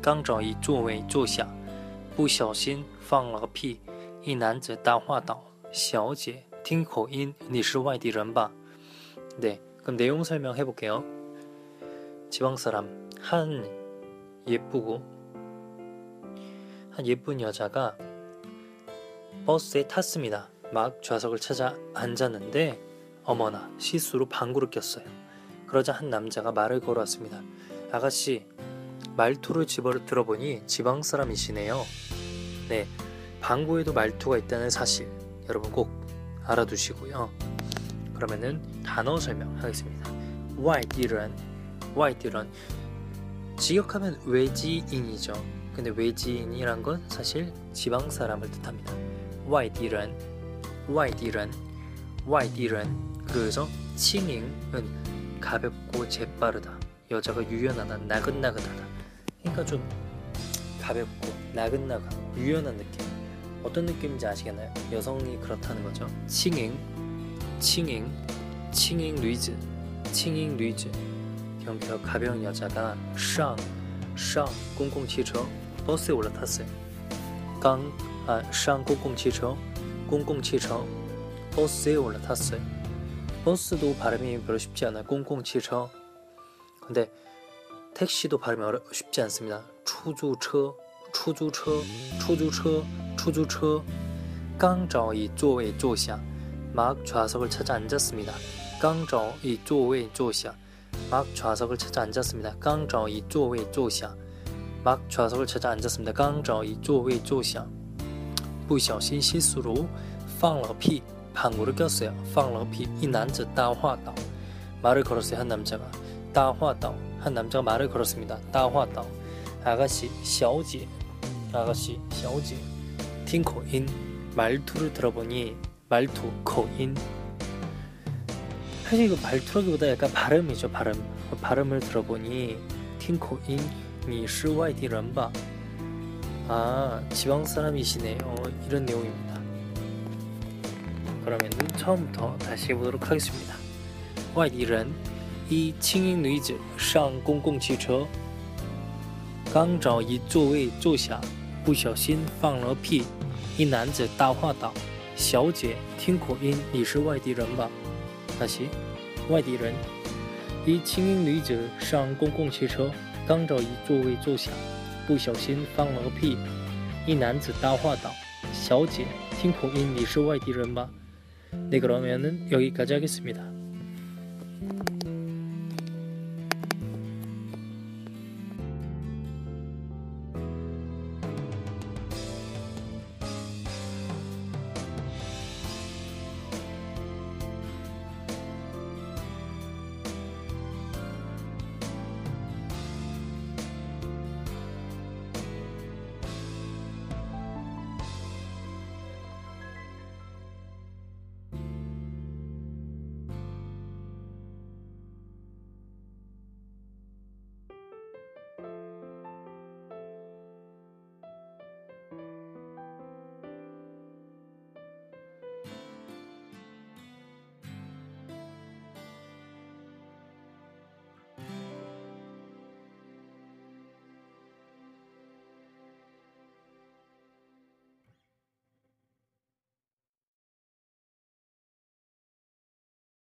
刚找一座位坐下，不小心放了个屁。一男子搭话道：“小姐，听口音，你是外地人吧？”네그럼내용설명해볼게요지방사람한예쁘고한예쁜여자가버스에탔습니다막좌석을찾아앉았는데어머나실수로방구를꼈어요 그러자 한 남자가 말을 걸어왔습니다. 아가씨, 말투를 집어 들어보니 지방 사람이시네요. 네, 방구에도 말투가 있다는 사실 여러분 꼭 알아두시고요. 그러면은 단어 설명하겠습니다. 와이디런, 와이디런 직역하면 외지인이죠. 근데 외지인이란 건 사실 지방 사람을 뜻합니다. 와이디런, 外地人, 外地人 그래서 轻盈은 가볍고 재빠르다. 여자가 유연하다, 나긋나긋하다. 그러니까 좀 가볍고 나긋나긋, 유연한 느낌. 어떤 느낌인지 아시겠나요? 여성이 그렇다는 거죠. 칭잉, 칭잉, 칭잉 루이즈, 칭잉 루이즈. 경비가 가벼운 여자가 상, 상 공공汽车 버스에 올라탔어요. 강, 아, 상 공공汽车 공공汽车 버스에 올라탔어요. 버스도 발음이 별로 쉽지 않아요. 공공汽车. 근데 택시도 발음이 어려, 쉽지 않습니다. 추주처, 추주처, 추주처, 추주처. 刚找一座位坐下.막 좌석을 찾아 앉았습니다. 刚找一座位坐下.막 좌석을 찾아 앉았습니다. 刚找一座位坐下.막 좌석을 찾아 앉았습니다. 刚找一座位坐下.不小心실수로放了屁 방구를 꼈어요. 放了屁이 남자 따화다 말을 걸었어요. 한 남자가 따화다 한 남자가 말을 걸었습니다. 따화다 아가씨 小姐 아가씨 小姐 팅코인 말투를 들어보니 말투 코인 사실 이거 말투라기보다 약간 발음이죠 발음 발음을 들어보니 팅코인 你是外地人吧아 지방 사람이시네요 이런 내용입니다. 그러면 처음부터 다시 해보도록 하겠습니다. 外地人 一青音女子上公共汽车，刚找一座位坐下，不小心放了屁。一男子搭话道：“小姐，听口音，你是外地人吧？”那些外地人。一青音女子上公共汽车，刚找一座位坐下，不小心放了个屁。一男子搭话道：“小姐，听口音，你是外地人吧？” 네, 그러면은 여기까지 하겠습니다.